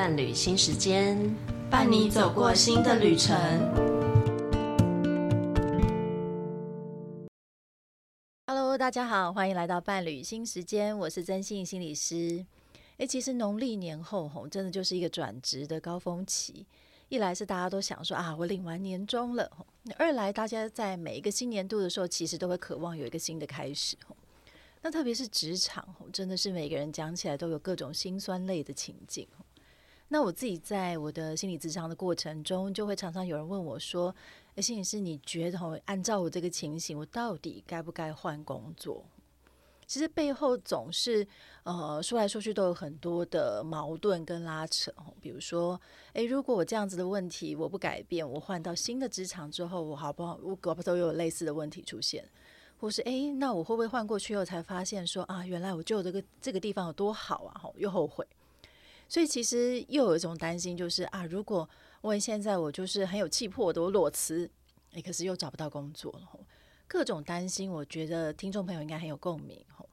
伴侣新时间，伴你走过新的旅程。Hello，大家好，欢迎来到伴侣新时间，我是曾信心理师。诶，其实农历年后吼，真的就是一个转职的高峰期。一来是大家都想说啊，我领完年终了；二来大家在每一个新年度的时候，其实都会渴望有一个新的开始。那特别是职场，真的是每个人讲起来都有各种辛酸泪的情境。那我自己在我的心理咨商的过程中，就会常常有人问我说：“诶，心理师，你觉得按照我这个情形，我到底该不该换工作？”其实背后总是呃说来说去都有很多的矛盾跟拉扯。比如说，诶，如果我这样子的问题我不改变，我换到新的职场之后，我好不好？我搞不都有类似的问题出现。或是哎，那我会不会换过去后才发现说啊，原来我就这个这个地方有多好啊，吼又后悔。所以其实又有一种担心，就是啊，如果我现在我就是很有气魄的，我裸辞，哎，可是又找不到工作了。各种担心，我觉得听众朋友应该很有共鸣吼。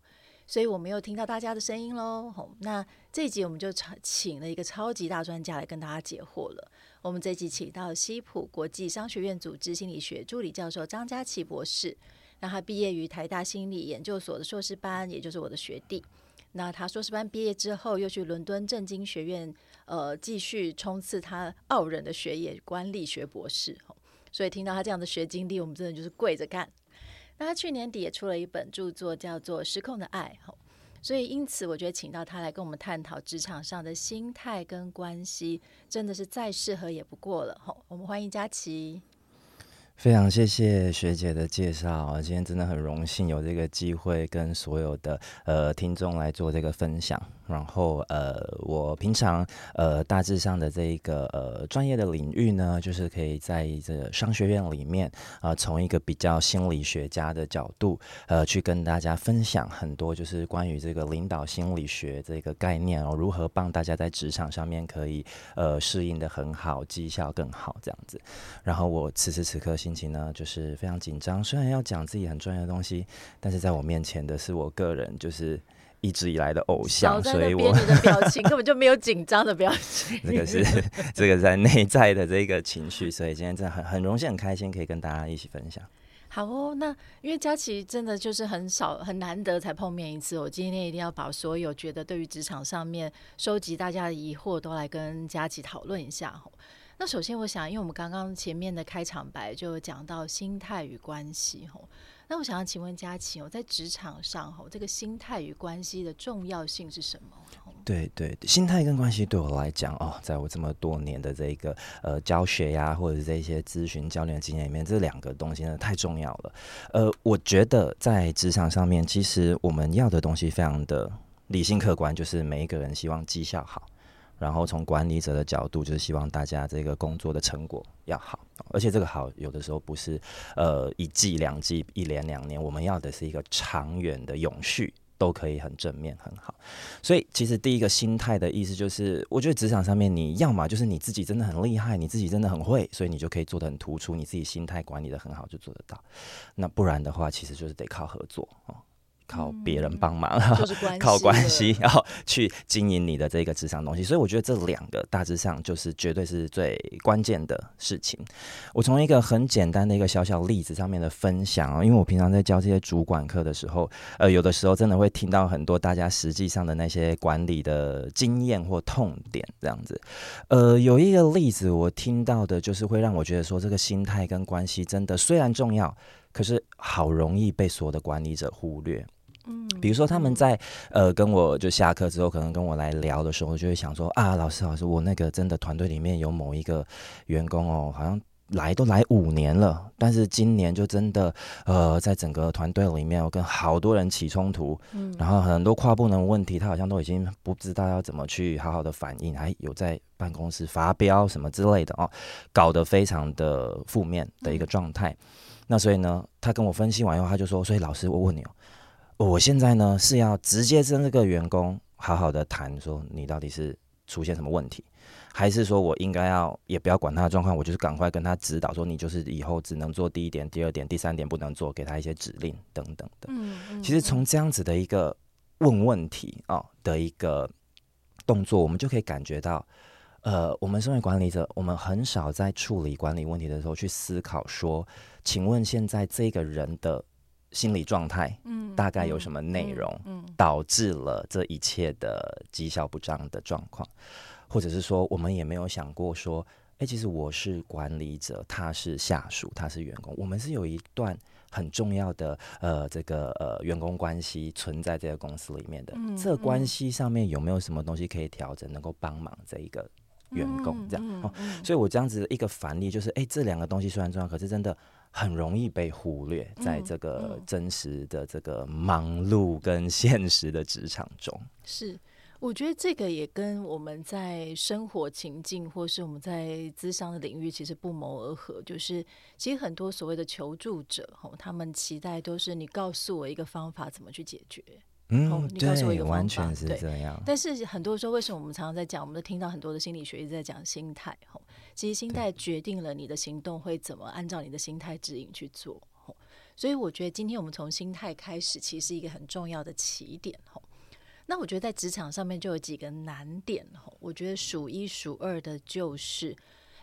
所以我没有听到大家的声音喽吼。那这一集我们就请了一个超级大专家来跟大家解惑了。我们这一集请到西普国际商学院组织心理学助理教授张佳琪博士。那他毕业于台大心理研究所的硕士班，也就是我的学弟。那他硕士班毕业之后，又去伦敦政经学院，呃，继续冲刺他傲人的学业——管理学博士。所以听到他这样的学经历，我们真的就是跪着干。那他去年底也出了一本著作，叫做《失控的爱》。所以因此，我觉得请到他来跟我们探讨职场上的心态跟关系，真的是再适合也不过了。我们欢迎佳琪。非常谢谢学姐的介绍，今天真的很荣幸有这个机会跟所有的呃听众来做这个分享。然后呃，我平常呃大致上的这一个呃专业的领域呢，就是可以在这商学院里面啊、呃，从一个比较心理学家的角度呃，去跟大家分享很多就是关于这个领导心理学这个概念哦，如何帮大家在职场上面可以呃适应得很好，绩效更好这样子。然后我此时此刻。心情呢，就是非常紧张。虽然要讲自己很专业的东西，但是在我面前的是我个人就是一直以来的偶像，所以我的表情根本就没有紧张的表情。这个是 这个在内在的这个情绪，所以今天真的很很荣幸、很开心，可以跟大家一起分享。好哦，那因为佳琪真的就是很少、很难得才碰面一次，我今天一定要把所有觉得对于职场上面收集大家的疑惑都来跟佳琪讨论一下。那首先，我想，因为我们刚刚前面的开场白就讲到心态与关系吼，那我想要请问佳琪哦，在职场上吼，这个心态与关系的重要性是什么？对对，心态跟关系对我来讲哦，在我这么多年的这个呃教学呀，或者是这些咨询教练的经验里面，这两个东西呢太重要了。呃，我觉得在职场上面，其实我们要的东西非常的理性客观，就是每一个人希望绩效好。然后从管理者的角度，就是希望大家这个工作的成果要好，而且这个好有的时候不是呃一季两季一年两年，我们要的是一个长远的永续，都可以很正面很好。所以其实第一个心态的意思就是，我觉得职场上面你要么就是你自己真的很厉害，你自己真的很会，所以你就可以做得很突出，你自己心态管理得很好就做得到。那不然的话，其实就是得靠合作哦。靠别人帮忙，嗯就是、靠关系，然后去经营你的这个职场东西。所以我觉得这两个大致上就是绝对是最关键的事情。我从一个很简单的一个小小例子上面的分享啊，因为我平常在教这些主管课的时候，呃，有的时候真的会听到很多大家实际上的那些管理的经验或痛点这样子。呃，有一个例子我听到的就是会让我觉得说，这个心态跟关系真的虽然重要，可是好容易被所有的管理者忽略。嗯，比如说他们在呃跟我就下课之后，可能跟我来聊的时候，就会想说啊，老师老师，我那个真的团队里面有某一个员工哦，好像来都来五年了，但是今年就真的呃，在整个团队里面，我跟好多人起冲突，嗯，然后很多跨部门问题，他好像都已经不知道要怎么去好好的反应，还有在办公室发飙什么之类的哦，搞得非常的负面的一个状态。嗯，那所以呢，他跟我分析完以后，他就说，所以老师，我问你哦。我现在呢是要直接跟这个员工好好的谈，说你到底是出现什么问题，还是说我应该要也不要管他的状况，我就是赶快跟他指导说，你就是以后只能做第一点、第二点、第三点不能做，给他一些指令等等的。嗯，嗯，其实从这样子的一个问问题啊的一个动作，我们就可以感觉到，呃，我们身为管理者，我们很少在处理管理问题的时候去思考说，请问现在这个人的心理状态，嗯，大概有什么内容，嗯，导致了这一切的绩效不彰的状况，或者是说，我们也没有想过说，哎，其实我是管理者，他是下属，他是员工，我们是有一段。很重要的呃，这个呃员工关系存在这个公司里面的，嗯、这关系上面有没有什么东西可以调整，能够帮忙这一个员工这样、哦？所以我这样子的一个反例就是，哎，这两个东西虽然重要，可是真的很容易被忽略，在这个真实的这个忙碌跟 现实的职场中是。我觉得这个也跟我们在生活情境，或是我们在资商的领域，其实不谋而合。就是其实很多所谓的求助者，吼，他们期待都是你告诉我一个方法，怎么去解决。嗯，你告诉我一个方法，完全是这样。但是很多时候，为什么我们常常在讲，我们都听到很多的心理学一直在讲心态，吼，其实心态决定了你的行动会怎么按照你的心态指引去做。吼，所以我觉得今天我们从心态开始，其实是一个很重要的起点。吼。那我觉得在职场上面就有几个难点，我觉得数一数二的就是，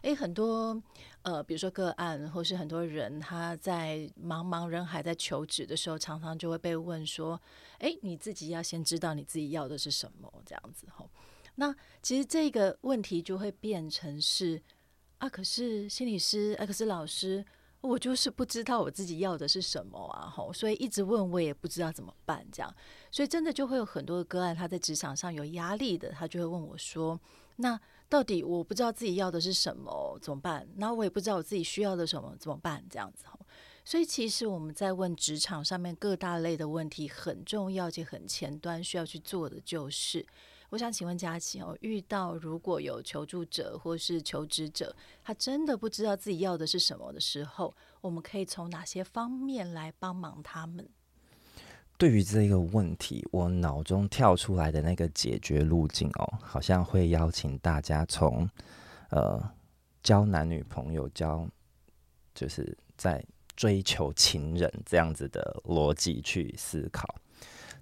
诶，很多呃，比如说个案，或是很多人他在茫茫人海在求职的时候，常常就会被问说，诶，你自己要先知道你自己要的是什么，这样子吼。那其实这个问题就会变成是啊，可是心理师，啊，可是老师。我就是不知道我自己要的是什么啊，吼，所以一直问我也不知道怎么办，这样，所以真的就会有很多的个案，他在职场上有压力的，他就会问我说：“那到底我不知道自己要的是什么，怎么办？然后我也不知道我自己需要的什么，怎么办？”这样子，所以其实我们在问职场上面各大类的问题，很重要且很前端需要去做的就是。我想请问佳琪哦，遇到如果有求助者或是求职者，他真的不知道自己要的是什么的时候，我们可以从哪些方面来帮忙他们？对于这个问题，我脑中跳出来的那个解决路径哦，好像会邀请大家从呃交男女朋友、交就是在追求情人这样子的逻辑去思考。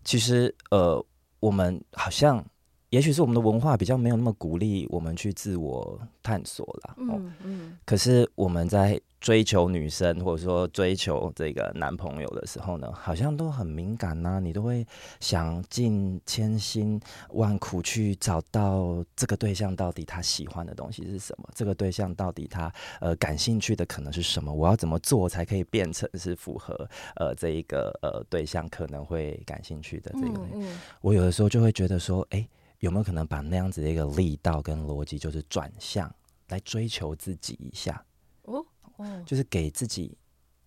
其实呃，我们好像。也许是我们的文化比较没有那么鼓励我们去自我探索了，嗯嗯。嗯，可是我们在追求女生或者说追求这个男朋友的时候呢，好像都很敏感呐，啊，你都会想尽千辛万苦去找到这个对象到底他喜欢的东西是什么，这个对象到底他呃感兴趣的可能是什么，我要怎么做才可以变成是符合呃这一个呃对象可能会感兴趣的这个。嗯嗯，我有的时候就会觉得说，哎，欸。有没有可能把那样子的一个力道跟逻辑，就是转向来追求自己一下？哦，哦，就是给自己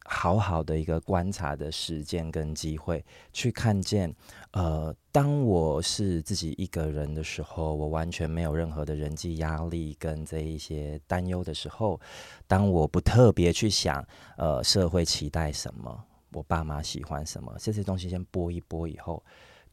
好好的一个观察的时间跟机会，去看见，呃，当我是自己一个人的时候，我完全没有任何的人际压力跟这一些担忧的时候，当我不特别去想，呃，社会期待什么，我爸妈喜欢什么，这些东西先拨一拨以后。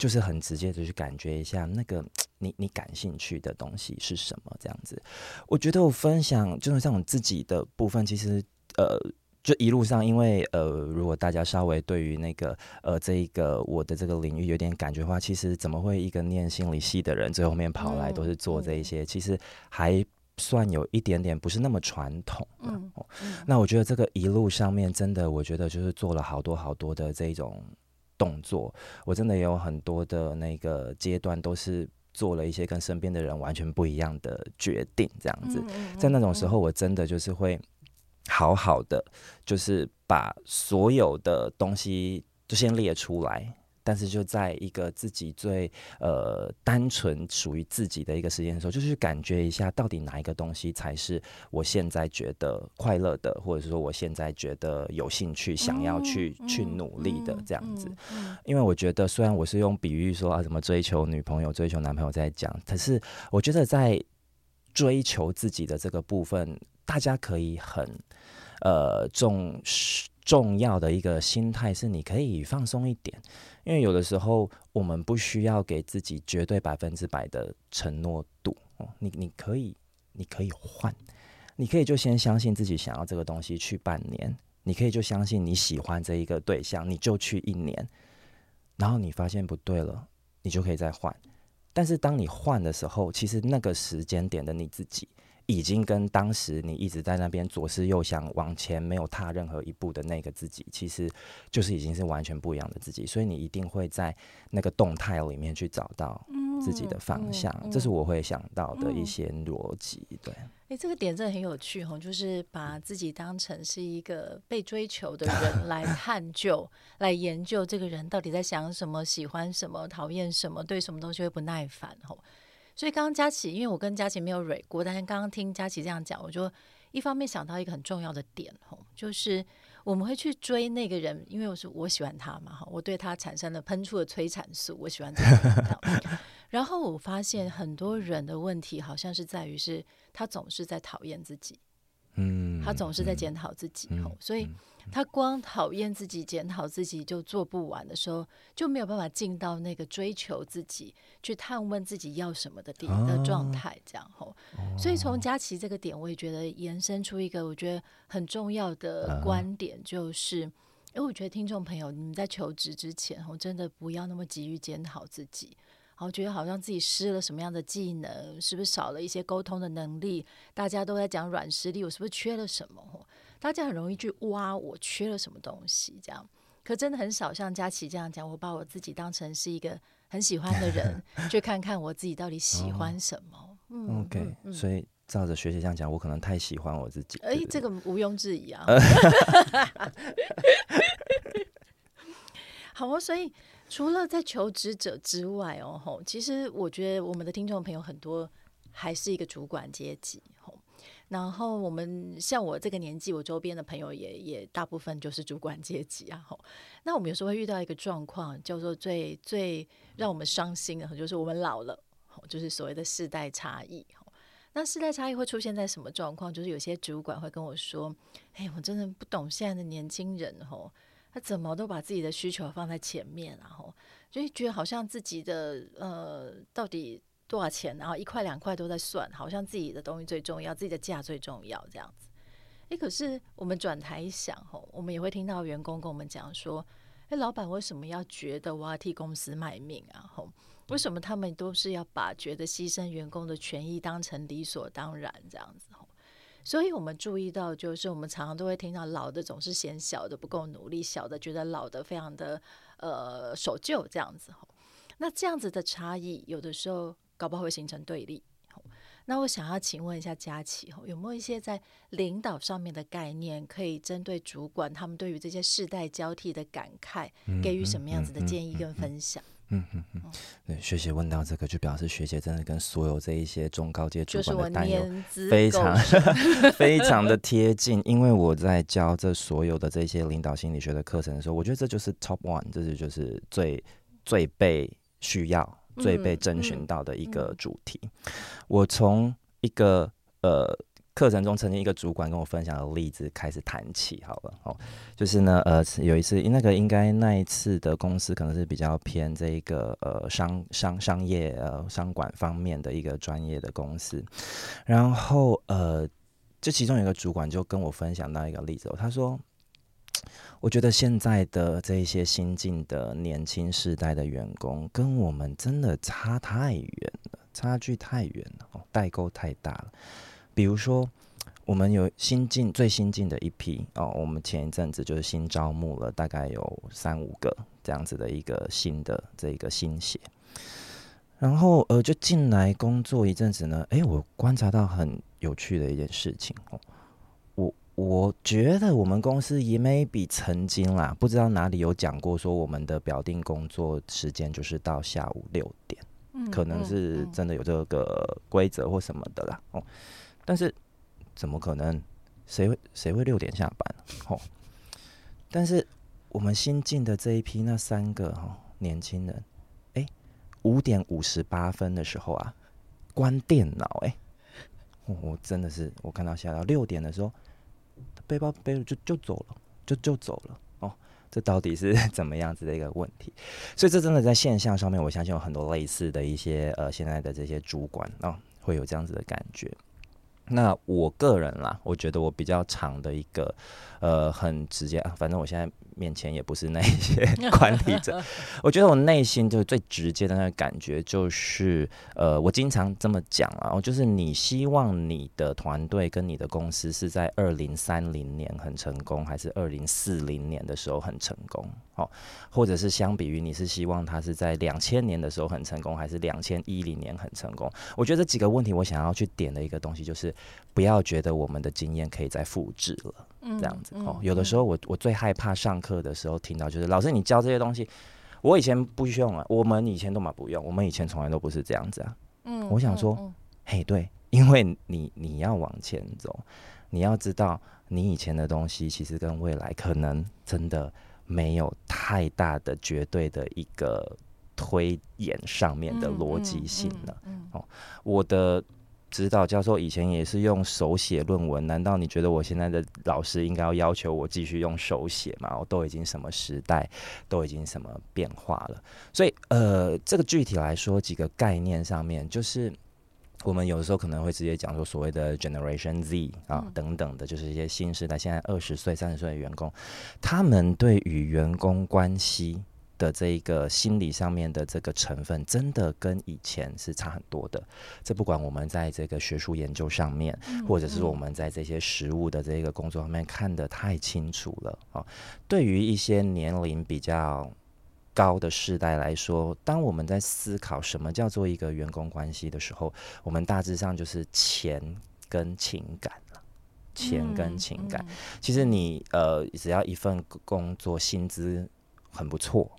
就是很直接的去感觉一下那个你你感兴趣的东西是什么这样子，我觉得我分享就是像我自己的部分，其实呃就一路上，因为呃如果大家稍微对于那个呃这一个我的这个领域有点感觉的话，其实怎么会一个念心理系的人最后面跑来都是做这一些，其实还算有一点点不是那么传统。嗯，那我觉得这个一路上面真的，我觉得就是做了好多好多的这种。动作，我真的有很多的那个阶段，都是做了一些跟身边的人完全不一样的决定，这样子，在那种时候，我真的就是会好好的，就是把所有的东西就先列出来。但是就在一个自己最呃单纯属于自己的一个时间的时候，就是去感觉一下到底哪一个东西才是我现在觉得快乐的，或者是说我现在觉得有兴趣想要去、嗯、去努力的这样子。因为我觉得虽然我是用比喻说啊，怎么追求女朋友、追求男朋友在讲，可是我觉得在追求自己的这个部分，大家可以很呃重视。重要的一个心态是，你可以放松一点，因为有的时候我们不需要给自己绝对百分之百的承诺度。你你可以，你可以换，你可以就先相信自己想要这个东西去半年，你可以就相信你喜欢这一个对象，你就去一年，然后你发现不对了，你就可以再换。但是当你换的时候，其实那个时间点的你自己，已经跟当时你一直在那边左思右想往前没有踏任何一步的那个自己，其实就是已经是完全不一样的自己。所以你一定会在那个动态里面去找到自己的方向，嗯嗯嗯、这是我会想到的一些逻辑。对，哎，这个点真的很有趣哈，就是把自己当成是一个被追求的人来探究、来研究这个人到底在想什么、喜欢什么、讨厌什么、对什么东西会不耐烦哈。所以刚刚佳琪，因为我跟佳琪没有蕊过，但是刚刚听佳琪这样讲，我就一方面想到一个很重要的点哦，就是我们会去追那个人，因为我是我喜欢他嘛哈，我对他产生了喷出的催产素，我喜欢这个。然后我发现很多人的问题好像是在于是他总是在讨厌自己，嗯，他总是在检讨自己吼，嗯、所以。他光讨厌自己、检讨自己就做不完的时候，就没有办法进到那个追求自己、去探问自己要什么的地的状态，这样吼。所以从佳琪这个点，我也觉得延伸出一个我觉得很重要的观点，就是，因为我觉得听众朋友，你们在求职之前，我真的不要那么急于检讨自己。然后觉得好像自己失了什么样的技能，是不是少了一些沟通的能力？大家都在讲软实力，我是不是缺了什么？大家很容易去挖我缺了什么东西，这样，可真的很少像佳琪这样讲。我把我自己当成是一个很喜欢的人，去看看我自己到底喜欢什么。哦、嗯，OK，所以照着学姐这样讲，我可能太喜欢我自己。哎，这个毋庸置疑啊。好哦，所以。除了在求职者之外哦，吼，其实我觉得我们的听众朋友很多还是一个主管阶级，吼。然后我们像我这个年纪，我周边的朋友也也大部分就是主管阶级啊，吼。那我们有时候会遇到一个状况，叫做最最让我们伤心的，就是我们老了，就是所谓的世代差异，吼。那世代差异会出现在什么状况？就是有些主管会跟我说：“哎，我真的不懂现在的年轻人，吼。”他怎么都把自己的需求放在前面，然后就觉得好像自己的呃到底多少钱，然后一块两块都在算，好像自己的东西最重要，自己的价最重要这样子。诶，可是我们转台一想吼，我们也会听到员工跟我们讲说，诶，老板为什么要觉得我要替公司卖命啊？吼，为什么他们都是要把觉得牺牲员工的权益当成理所当然这样子？吼所以我们注意到，就是我们常常都会听到老的总是嫌小的不够努力，小的觉得老的非常的呃守旧这样子。吼那这样子的差异，有的时候搞不好会形成对立。那我想要请问一下佳琪，有没有一些在领导上面的概念，可以针对主管他们对于这些世代交替的感慨，给予什么样子的建议跟分享？嗯嗯嗯，对，学姐问到这个，就表示学姐真的跟所有这一些中高阶主管的担忧非常 非常的贴近。因为我在教这所有的这些领导心理学的课程的时候，我觉得这就是 top one，这是就是最最被需要、最被征询到的一个主题。嗯嗯、我从一个呃。课程中曾经一个主管跟我分享的例子开始谈起好了哦，就是呢呃有一次那个应该那一次的公司可能是比较偏这个呃商商商业呃商管方面的一个专业的公司，然后呃这其中有一个主管就跟我分享到一个例子，他说，我觉得现在的这一些新进的年轻世代的员工跟我们真的差太远了，差距太远了，代沟太大了。比如说，我们有新进最新进的一批哦，我们前一阵子就是新招募了大概有三五个这样子的一个新的这个新血，然后呃就进来工作一阵子呢，诶，我观察到很有趣的一件事情哦，我我觉得我们公司也 maybe 曾经啦，不知道哪里有讲过说我们的表定工作时间就是到下午六点，可能是真的有这个规则或什么的啦哦。但是，怎么可能？谁会谁会六点下班？哦！但是我们新进的这一批那三个哈年轻人，哎，五点五十八分的时候啊，关电脑哎，我真的是我看到吓到六点的时候，背包背了就就走了，就就走了哦。这到底是 怎么样子的一个问题？所以这真的在现象上面，我相信有很多类似的一些呃现在的这些主管啊、哦，会有这样子的感觉。那我个人啦，我觉得我比较长的一个，呃，很直接啊，反正我现在面前也不是那些 管理者，我觉得我内心就是最直接的那个感觉，就是呃，我经常这么讲啊，就是你希望你的团队跟你的公司是在二零三零年很成功，还是二零四零年的时候很成功？哦，或者是相比于你是希望他是在两千年的时候很成功，还是两千一零年很成功？我觉得这几个问题，我想要去点的一个东西就是。不要觉得我们的经验可以再复制了，这样子哦。有的时候我我最害怕上课的时候听到就是老师你教这些东西，我以前不用啊，我们以前都嘛不用，我们以前从来都不是这样子啊。嗯，我想说，嘿，对，因为你你要往前走，你要知道你以前的东西其实跟未来可能真的没有太大的绝对的一个推演上面的逻辑性了。哦，我的。指导教授以前也是用手写论文，难道你觉得我现在的老师应该要要求我继续用手写吗？我都已经什么时代，都已经什么变化了。所以，呃，这个具体来说几个概念上面，就是我们有的时候可能会直接讲说所谓的 Generation Z 啊等等的，就是一些新时代，现在二十岁、三十岁的员工，他们对于员工关系。的这一个心理上面的这个成分，真的跟以前是差很多的。这不管我们在这个学术研究上面，或者是我们在这些实务的这个工作上面看得太清楚了啊。对于一些年龄比较高的世代来说，当我们在思考什么叫做一个员工关系的时候，我们大致上就是钱跟情感了。钱跟情感，其实你呃，只要一份工作薪资很不错。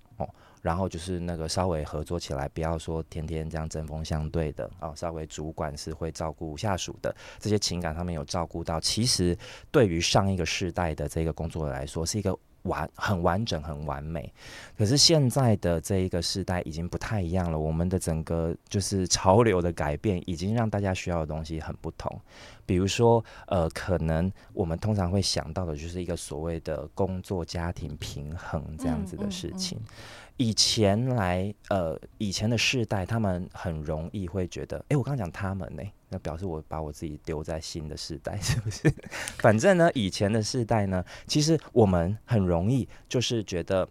然后就是那个稍微合作起来，不要说天天这样针锋相对的哦，稍微主管是会照顾下属的，这些情感上面有照顾到，其实对于上一个世代的这个工作来说，是一个完很完整、很完美。可是现在的这一个世代已经不太一样了，我们的整个就是潮流的改变，已经让大家需要的东西很不同。比如说，呃，可能我们通常会想到的就是一个所谓的工作家庭平衡这样子的事情。嗯嗯嗯以前来，呃，以前的世代，他们很容易会觉得，哎，我刚刚讲他们呢，那表示我把我自己丢在新的世代，是不是？反正呢，以前的世代呢，其实我们很容易就是觉得，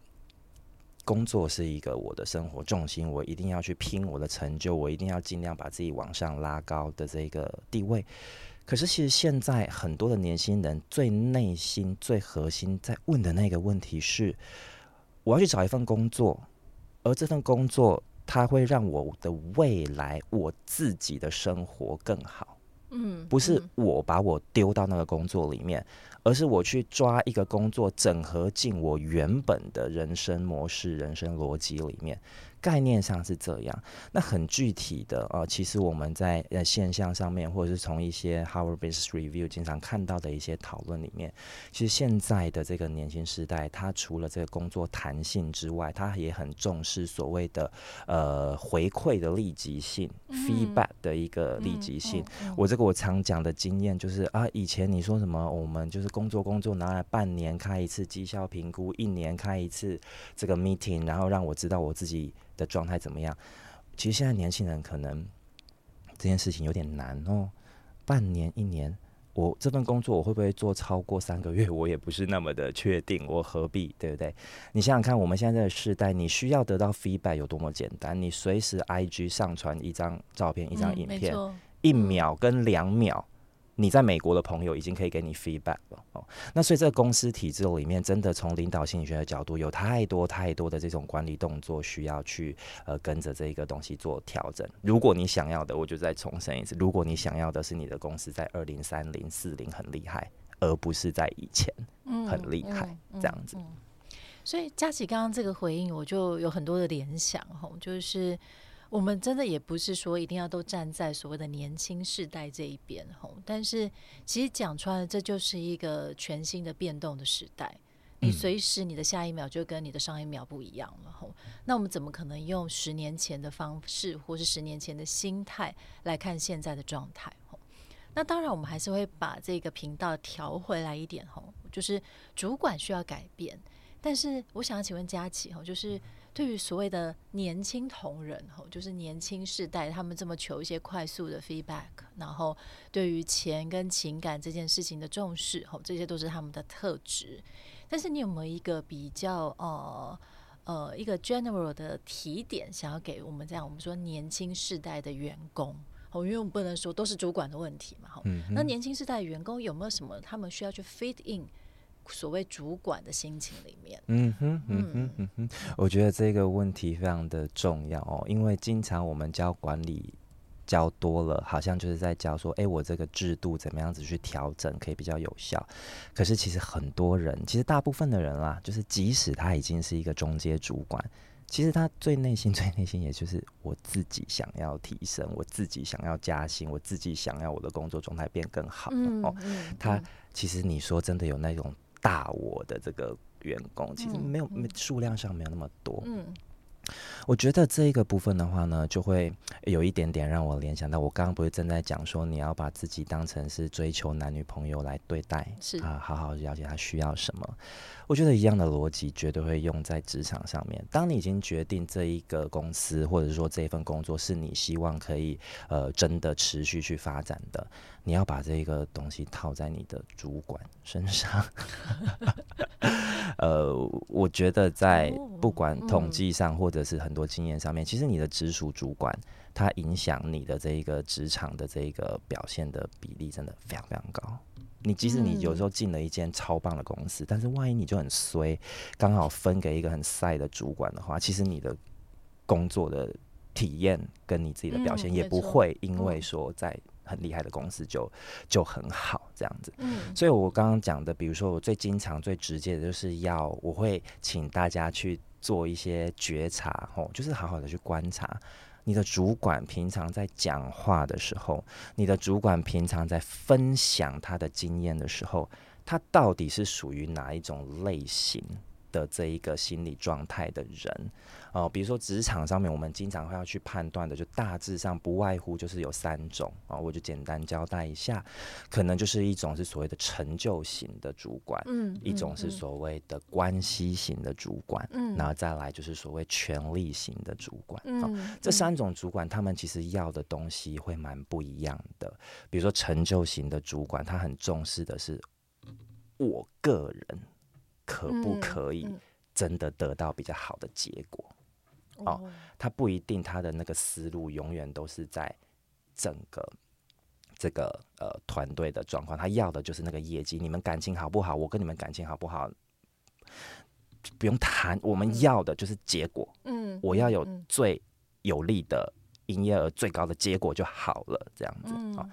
工作是一个我的生活重心，我一定要去拼我的成就，我一定要尽量把自己往上拉高的这个地位。可是，其实现在很多的年轻人最内心、最核心在问的那个问题是。我要去找一份工作，而这份工作它会让我的未来、我自己的生活更好。嗯，不是我把我丢到那个工作里面，而是我去抓一个工作，整合进我原本的人生模式、人生逻辑里面。概念上是这样，那很具体的哦，其实我们在呃现象上面，或者是从一些 Harvard Business Review 经常看到的一些讨论里面，其实现在的这个年轻时代，他除了这个工作弹性之外，他也很重视所谓的呃回馈的立即性、嗯、feedback 的一个立即性。嗯嗯嗯、我这个我常讲的经验就是啊，以前你说什么，我们就是工作工作拿来半年开一次绩效评估，一年开一次这个 meeting，然后让我知道我自己。的状态怎么样？其实现在年轻人可能这件事情有点难哦。半年、一年，我这份工作我会不会做超过三个月？我也不是那么的确定。我何必，对不对？你想想看，我们现在这个时代，你需要得到 feedback 有多么简单？你随时 IG 上传一张照片、一张影片，嗯、一秒跟两秒。你在美国的朋友已经可以给你 feedback 了哦，那所以这个公司体制里面，真的从领导心理学的角度，有太多太多的这种管理动作需要去呃跟着这一个东西做调整。如果你想要的，我就再重申一次，如果你想要的是你的公司在二零三零四零很厉害，而不是在以前很厉害、嗯嗯、这样子。所以佳琪刚刚这个回应，我就有很多的联想吼，就是。我们真的也不是说一定要都站在所谓的年轻世代这一边吼，但是其实讲穿了，这就是一个全新的变动的时代。你随时你的下一秒就跟你的上一秒不一样了吼。那我们怎么可能用十年前的方式，或是十年前的心态来看现在的状态吼？那当然，我们还是会把这个频道调回来一点吼，就是主管需要改变。但是我想要请问佳琪哈，就是对于所谓的年轻同仁吼，就是年轻世代，他们这么求一些快速的 feedback，然后对于钱跟情感这件事情的重视吼，这些都是他们的特质。但是你有没有一个比较呃呃一个 general 的提点，想要给我们这样我们说年轻世代的员工？因为我们不能说都是主管的问题嘛，哈、嗯。那年轻世代员工有没有什么他们需要去 fit in 所谓主管的心情里面？嗯哼，嗯哼，嗯哼。我觉得这个问题非常的重要哦，因为经常我们教管理教多了，好像就是在教说，哎，我这个制度怎么样子去调整可以比较有效。可是其实很多人，其实大部分的人啦，就是即使他已经是一个中阶主管。其实他最内心、最内心，也就是我自己想要提升，我自己想要加薪，我自己想要我的工作状态变更好。嗯、哦，他其实你说真的有那种大我的这个员工，其实没有，没数量上没有那么多。嗯。我觉得这一个部分的话呢，就会有一点点让我联想到，我刚刚不是正在讲说，你要把自己当成是追求男女朋友来对待，是啊，好好了解他需要什么。我觉得一样的逻辑绝对会用在职场上面。当你已经决定这一个公司或者说这一份工作是你希望可以呃真的持续去发展的，你要把这个东西套在你的主管身上。呃，我觉得在不管统计上，或者是很多经验上面，其实你的直属主管，他影响你的这一个职场的这一个表现的比例，真的非常非常高。你即使你有时候进了一间超棒的公司，但是万一你就很衰，刚好分给一个很塞的主管的话，其实你的工作的体验跟你自己的表现也不会因为说在。很厉害的公司就就很好这样子，嗯，所以我刚刚讲的，比如说我最经常、最直接的就是要我会请大家去做一些觉察，吼，就是好好的去观察你的主管平常在讲话的时候，你的主管平常在分享他的经验的时候，他到底是属于哪一种类型？的这一个心理状态的人。哦，比如说职场上面，我们经常会要去判断的，就大致上不外乎就是有三种。啊，我就简单交代一下，可能就是一种是所谓的成就型的主管，嗯，一种是所谓的关系型的主管，嗯，然后再来就是所谓权力型的主管，嗯，这三种主管他们其实要的东西会蛮不一样的。比如说成就型的主管，他很重视的是我个人可不可以真的得到比较好的结果。哦，他不一定，他的那个思路永远都是在整个这个呃团队的状况，他要的就是那个业绩。你们感情好不好？我跟你们感情好不好？不用谈，我们要的就是结果。嗯，我要有最有利的营业额最高的结果就好了，这样子啊。哦，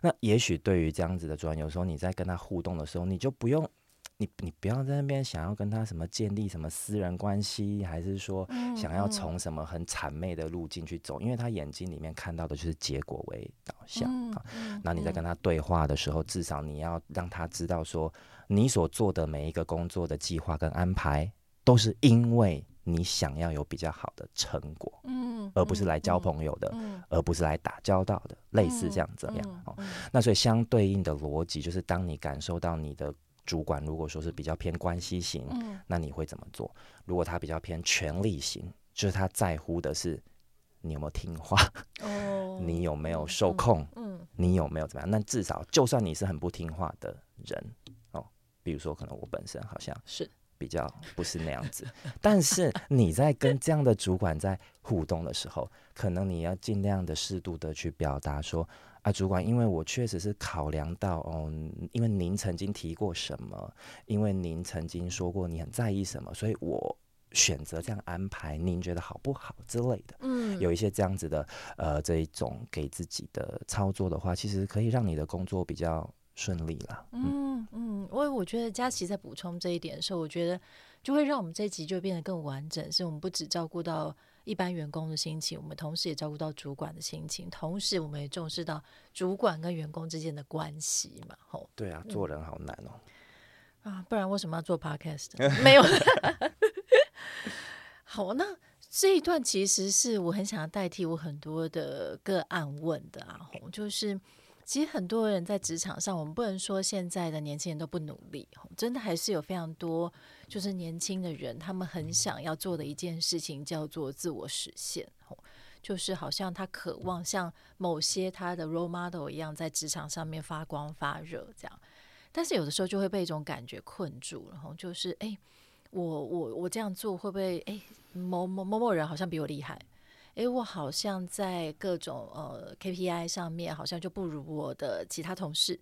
那也许对于这样子的专员，有时候你在跟他互动的时候，你就不用。你你不要在那边想要跟他什么建立什么私人关系，还是说想要从什么很谄媚的路径去走？因为他眼睛里面看到的就是结果为导向啊。那你在跟他对话的时候，至少你要让他知道说，你所做的每一个工作的计划跟安排，都是因为你想要有比较好的成果，嗯，而不是来交朋友的，而不是来打交道的，类似这样这样哦。那所以相对应的逻辑就是，当你感受到你的。主管如果说是比较偏关系型，嗯，那你会怎么做？如果他比较偏权力型，就是他在乎的是你有没有听话，哦，你有没有受控，嗯，你有没有怎么样？那至少就算你是很不听话的人，哦，比如说可能我本身好像是比较不是那样子，但是你在跟这样的主管在互动的时候，可能你要尽量的适度的去表达说。啊，主管，因为我确实是考量到，哦，因为您曾经提过什么，因为您曾经说过你很在意什么，所以我选择这样安排，您觉得好不好之类的。嗯，有一些这样子的，呃，这一种给自己的操作的话，其实可以让你的工作比较顺利啦。嗯嗯，因为我觉得佳琪在补充这一点的时候，我觉得就会让我们这一集就变得更完整，是我们不只照顾到。一般员工的心情，我们同时也照顾到主管的心情，同时我们也重视到主管跟员工之间的关系嘛。吼，对啊，做人好难哦。嗯、啊，不然为什么要做 podcast？没有。好，那这一段其实是我很想要代替我很多的个案问的啊。吼，就是其实很多人在职场上，我们不能说现在的年轻人都不努力，真的还是有非常多就是年轻的人，他们很想要做的一件事情叫做自我实现，就是好像他渴望像某些他的 role model 一样，在职场上面发光发热这样。但是有的时候就会被一种感觉困住，然后就是哎，我我我这样做会不会哎某某某某人好像比我厉害？诶，我好像在各种呃 KPI 上面，好像就不如我的其他同事，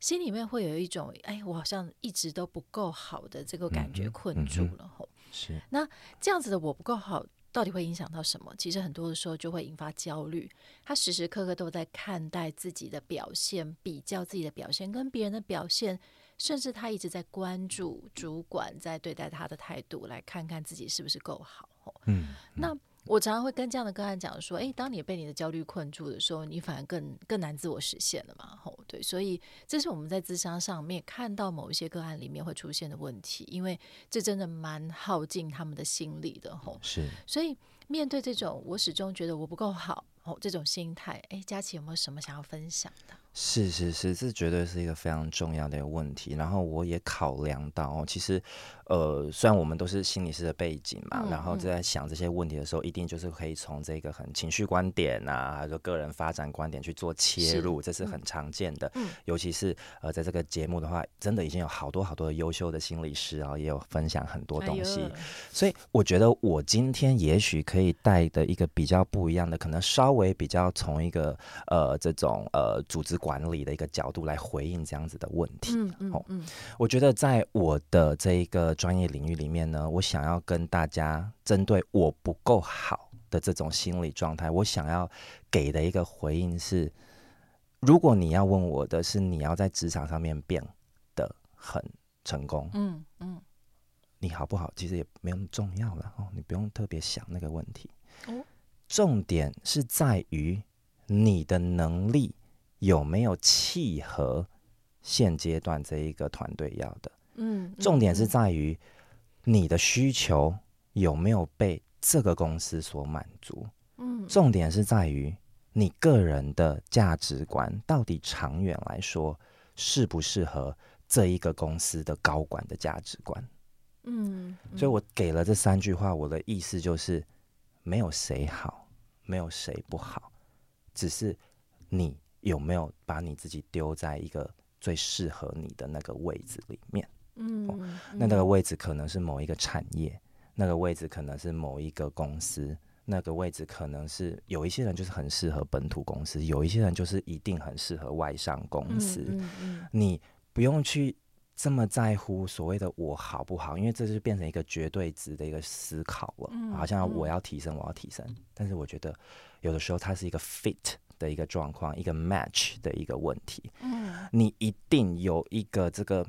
心里面会有一种哎，我好像一直都不够好的这个感觉困住了吼。是，那这样子的我不够好，到底会影响到什么？其实很多的时候就会引发焦虑。他时时刻刻都在看待自己的表现，比较自己的表现跟别人的表现，甚至他一直在关注主管在对待他的态度，来看看自己是不是够好。嗯，那。我常常会跟这样的个案讲说，诶，当你被你的焦虑困住的时候，你反而更更难自我实现了嘛，吼，对，所以这是我们在智商上面看到某一些个案里面会出现的问题，因为这真的蛮耗尽他们的心力的，吼，是，所以面对这种我始终觉得我不够好，哦，这种心态，诶，佳琪有没有什么想要分享的？是是是，这绝对是一个非常重要的一个问题。然后我也考量到哦，其实，呃，虽然我们都是心理师的背景嘛，嗯、然后在想这些问题的时候，一定就是可以从这个很情绪观点啊，还有个人发展观点去做切入，是这是很常见的。嗯、尤其是呃，在这个节目的话，真的已经有好多好多的优秀的心理师啊，也有分享很多东西。哎、所以我觉得我今天也许可以带的一个比较不一样的，可能稍微比较从一个呃这种呃组织。管理的一个角度来回应这样子的问题。嗯嗯嗯，我觉得在我的这一个专业领域里面呢，我想要跟大家针对我不够好的这种心理状态，我想要给的一个回应是：如果你要问我的是，你要在职场上面变得很成功，嗯嗯，你好不好？其实也没有那么重要了哦，你不用特别想那个问题。哦重点是在于你的能力。有没有契合现阶段这一个团队要的？嗯，重点是在于你的需求有没有被这个公司所满足？嗯，重点是在于你个人的价值观到底长远来说适不适合这一个公司的高管的价值观？嗯，所以我给了这三句话，我的意思就是没有谁好，没有谁不好，只是你。有没有把你自己丢在一个最适合你的那个位置里面？嗯，哦、那那个位置可能是某一个产业，那个位置可能是某一个公司，那个位置可能是有一些人就是很适合本土公司，有一些人就是一定很适合外商公司。嗯嗯嗯、你不用去这么在乎所谓的我好不好，因为这就变成一个绝对值的一个思考了。嗯、好像我要提升，我要提升，但是我觉得有的时候它是一个 fit。的一个状况，一个 match 的一个问题，嗯，你一定有一个这个。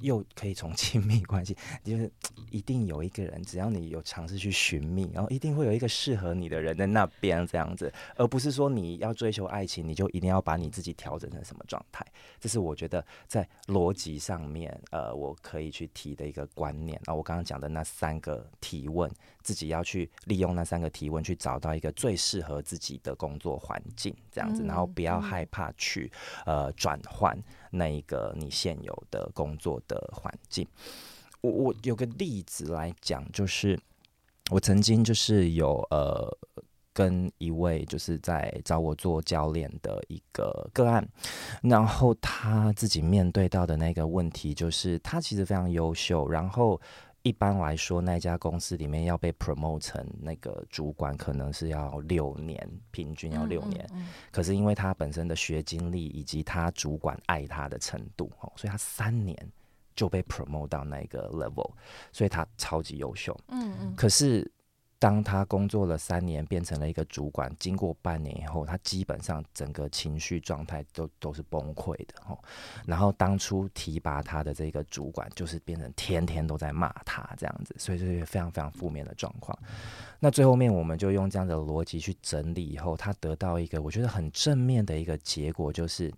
又可以从亲密关系，就是一定有一个人，只要你有尝试去寻觅，然后一定会有一个适合你的人在那边这样子，而不是说你要追求爱情，你就一定要把你自己调整成什么状态。这是我觉得在逻辑上面，呃，我可以去提的一个观念。那我刚刚讲的那三个提问，自己要去利用那三个提问，去找到一个最适合自己的工作环境，这样子，然后不要害怕去呃转换。那一个你现有的工作的环境，我我有个例子来讲，就是我曾经就是有呃跟一位就是在找我做教练的一个个案，然后他自己面对到的那个问题就是他其实非常优秀，然后。一般来说，那家公司里面要被 promote 成那个主管，可能是要六年，平均要六年。嗯嗯嗯、可是因为他本身的学经历以及他主管爱他的程度，所以他三年就被 promote 到那个 level，所以他超级优秀。嗯嗯。可是。当他工作了三年，变成了一个主管，经过半年以后，他基本上整个情绪状态都都是崩溃的哦。然后当初提拔他的这个主管，就是变成天天都在骂他这样子，所以这是非常非常负面的状况。那最后面，我们就用这样的逻辑去整理以后，他得到一个我觉得很正面的一个结果，就是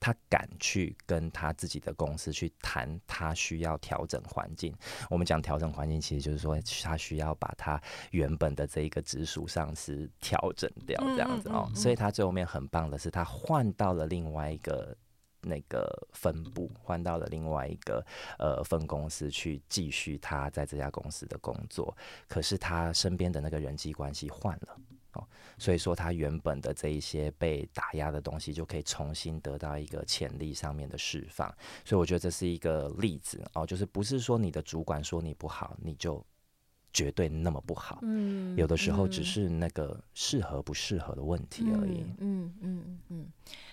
他敢去跟他自己的公司去谈，他需要调整环境。我们讲调整环境，其实就是说他需要把他原本的这一个直属上司调整掉，这样子哦。嗯嗯嗯嗯。所以他最后面很棒的是，他换到了另外一个。那个分部换到了另外一个呃分公司去继续他在这家公司的工作，可是他身边的那个人际关系换了哦，所以说他原本的这一些被打压的东西就可以重新得到一个潜力上面的释放，所以我觉得这是一个例子哦，就是不是说你的主管说你不好，你就。绝对那么不好，嗯，有的时候只是那个适合不适合的问题而已。嗯嗯嗯嗯。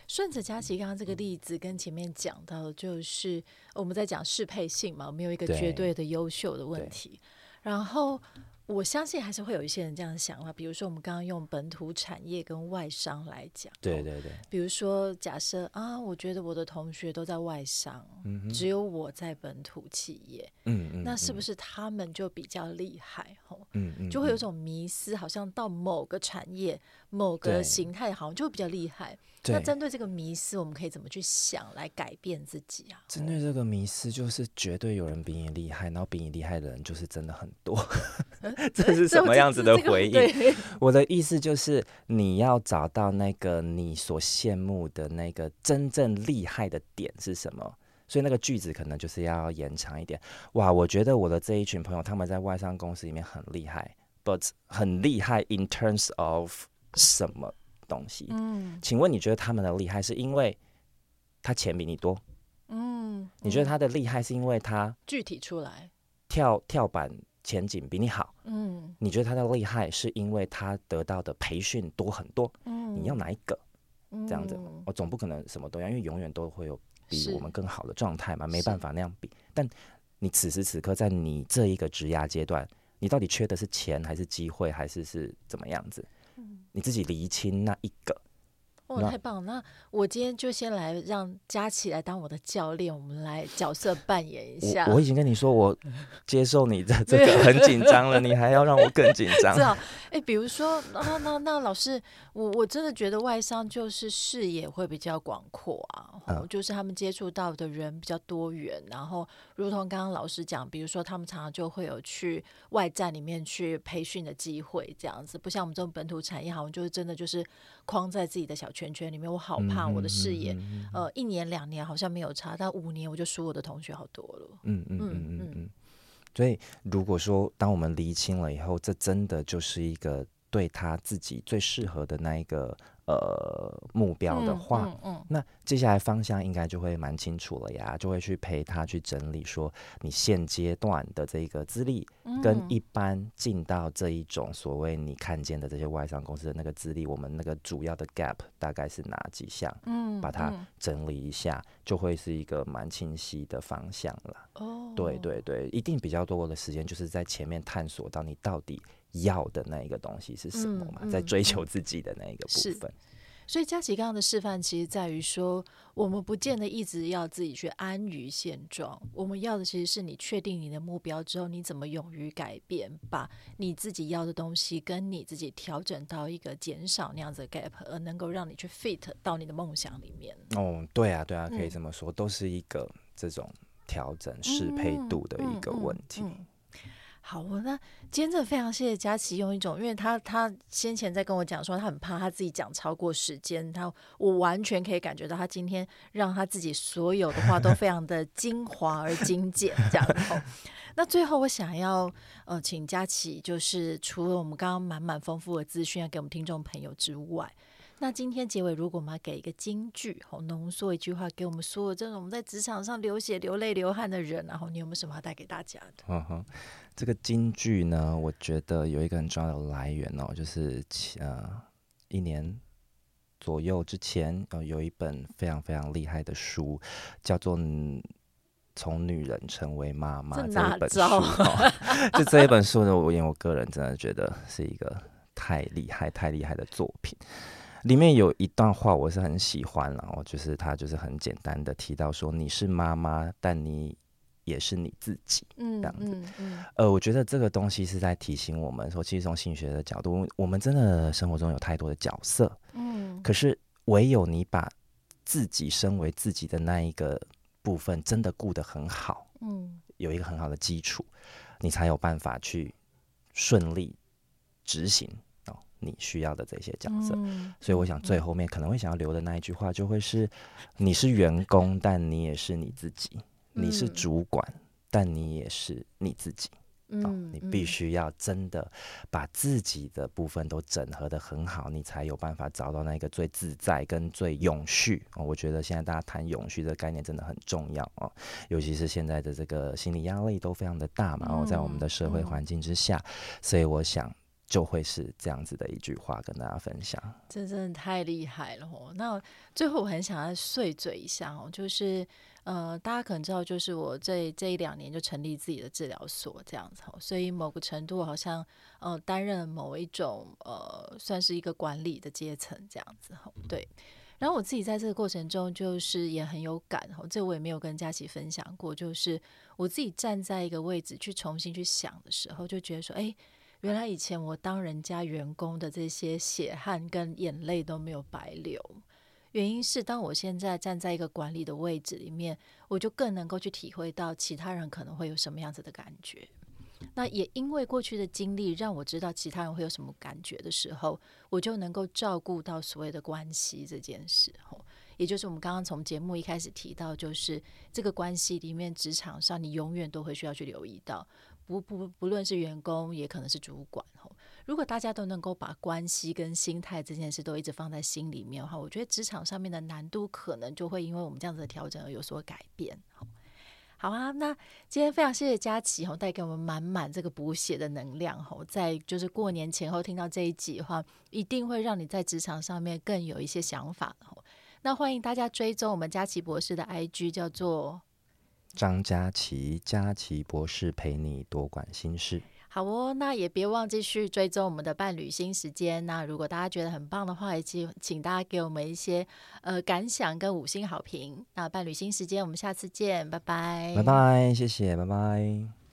顺着佳琪刚刚这个例子跟前面讲到，就是我们在讲适配性嘛，没有一个绝对的优秀的问题。然后。我相信还是会有一些人这样想法，比如说我们刚刚用本土产业跟外商来讲，对对对，比如说假设啊，我觉得我的同学都在外商，嗯，只有我在本土企业，嗯嗯，那是不是他们就比较厉害？吼，嗯嗯，就会有种迷思，好像到某个产业、某个形态，好像就会比较厉害。那针对这个迷失，我们可以怎么去想来改变自己啊？针对这个迷失，就是绝对有人比你厉害，然后比你厉害的人就是真的很多。这是 什么样子的回 应？我的意思就是，你要找到那个你所羡慕的那个真正厉害的点是什么。所以那个句子可能就是要延长一点。哇，我觉得我的这一群朋友他们在外商公司里面很厉害，but 很厉害 in terms of 什么？东西，嗯，请问你觉得他们的厉害是因为他钱比你多？嗯，你觉得他的厉害是因为他具体出来跳跳板前景比你好？嗯，你觉得他的厉害是因为他得到的培训多很多？嗯，你要哪一个？这样子，我总不可能什么都要，因为永远都会有比我们更好的状态嘛，没办法那样比。但你此时此刻在你这一个职涯阶段，你到底缺的是钱还是机会，还是是怎么样子？你自己厘清那一个。哦，太棒了！那我今天就先来让佳琪来当我的教练，我们来角色扮演一下。我，我已经跟你说，我 接受你的这个很紧张了，你还要让我更紧张？是啊，哎，比如说，那那那，那老师，我我真的觉得外商就是视野会比较广阔啊，嗯，就是他们接触到的人比较多元，然后如同刚刚老师讲，比如说他们常常就会有去外站里面去培训的机会，这样子，不像我们这种本土产业，好像就是真的就是框在自己的小圈圈里面，我好怕我的视野，嗯嗯嗯、呃，一年两年好像没有差，但五年我就输我的同学好多了。嗯嗯嗯嗯嗯。所以如果说当我们厘清了以后，这真的就是一个对他自己最适合的那一个。呃，目标的话，嗯嗯嗯、那接下来方向应该就会蛮清楚了呀，就会去陪他去整理，说你现阶段的这个资历，跟一般进到这一种所谓你看见的这些外商公司的那个资历，我们那个主要的 gap 大概是哪几项？嗯，把它整理一下，就会是一个蛮清晰的方向了。哦，对对对，一定比较多的时间就是在前面探索到你到底。要的那一个东西是什么嘛？嗯嗯、在追求自己的那一个部分。所以佳琪刚刚的示范，其实在于说，我们不见得一直要自己去安于现状。我们要的其实是你确定你的目标之后，你怎么勇于改变，把你自己要的东西跟你自己调整到一个减少那样子的 gap，而能够让你去 fit 到你的梦想里面。哦，对啊，对啊，可以这么说，嗯、都是一个这种调整适配度的一个问题。嗯嗯嗯嗯好，那今天真的非常谢谢佳琪，用一种，因为他他先前在跟我讲说，他很怕他自己讲超过时间，他我完全可以感觉到他今天让他自己所有的话都非常的精华而精简，这样。那最后我想要呃，请佳琪，就是除了我们刚刚满满丰富的资讯要给我们听众朋友之外。那今天结尾，如果我们要给一个金句，好浓缩一句话给我们所有这种我们在职场上流血、流泪、流汗的人，然后你有没有什么要带给大家的？嗯哼，这个京剧呢，我觉得有一个很重要的来源哦，就是呃一年左右之前，呃有一本非常非常厉害的书，叫做《从女人成为妈妈》这一本书。哦、就这一本书呢，我因为我个人真的觉得是一个太厉害、太厉害的作品。里面有一段话我是很喜欢，然后就是他就是很简单的提到说，你是妈妈，但你也是你自己，嗯，这样子，嗯嗯。嗯、呃，我觉得这个东西是在提醒我们说，其实从心理学的角度，我们真的生活中有太多的角色，嗯，可是唯有你把自己身为自己的那一个部分真的顾得很好，嗯，有一个很好的基础，你才有办法去顺利执行哦你需要的这些角色。嗯，所以我想最后面可能会想要留的那一句话，就会是：你是员工，但你也是你自己；你是主管，但你也是你自己。嗯、哦，你必须要真的把自己的部分都整合的很好，你才有办法找到那个最自在跟最永续。哦，我觉得现在大家谈永续的概念真的很重要哦，尤其是现在的这个心理压力都非常的大嘛，然后在我们的社会环境之下，所以我想就会是这样子的一句话跟大家分享。这真的太厉害了哦！那最后我很想要碎嘴一下哦，就是。呃，大家可能知道，就是我这这一两年就成立自己的治疗所这样子，所以某个程度好像呃担任某一种呃算是一个管理的阶层这样子哈。对，然后我自己在这个过程中就是也很有感哈，这我也没有跟佳琪分享过，就是我自己站在一个位置去重新去想的时候，就觉得说，哎，原来以前我当人家员工的这些血汗跟眼泪都没有白流。原因是，当我现在站在一个管理的位置里面，我就更能够去体会到其他人可能会有什么样子的感觉。那也因为过去的经历，让我知道其他人会有什么感觉的时候，我就能够照顾到所谓的关系这件事。吼，也就是我们刚刚从节目一开始提到，就是这个关系里面，职场上你永远都会需要去留意到，不不不论是员工，也可能是主管。吼。如果大家都能够把关系跟心态这件事都一直放在心里面的话，我觉得职场上面的难度可能就会因为我们这样子的调整而有所改变。好啊，那今天非常谢谢佳琪吼，带给我们满满这个补血的能量吼，在就是过年前后听到这一集的话，一定会让你在职场上面更有一些想法。那欢迎大家追踪我们佳琪博士的 IG，叫做张佳琪，佳琪博士陪你多管心事。好哦，那也别忘记去追踪我们的伴侣新时间。那如果大家觉得很棒的话，也请请大家给我们一些呃感想跟五星好评。那伴侣新时间，我们下次见，拜拜，拜拜，谢谢，拜拜。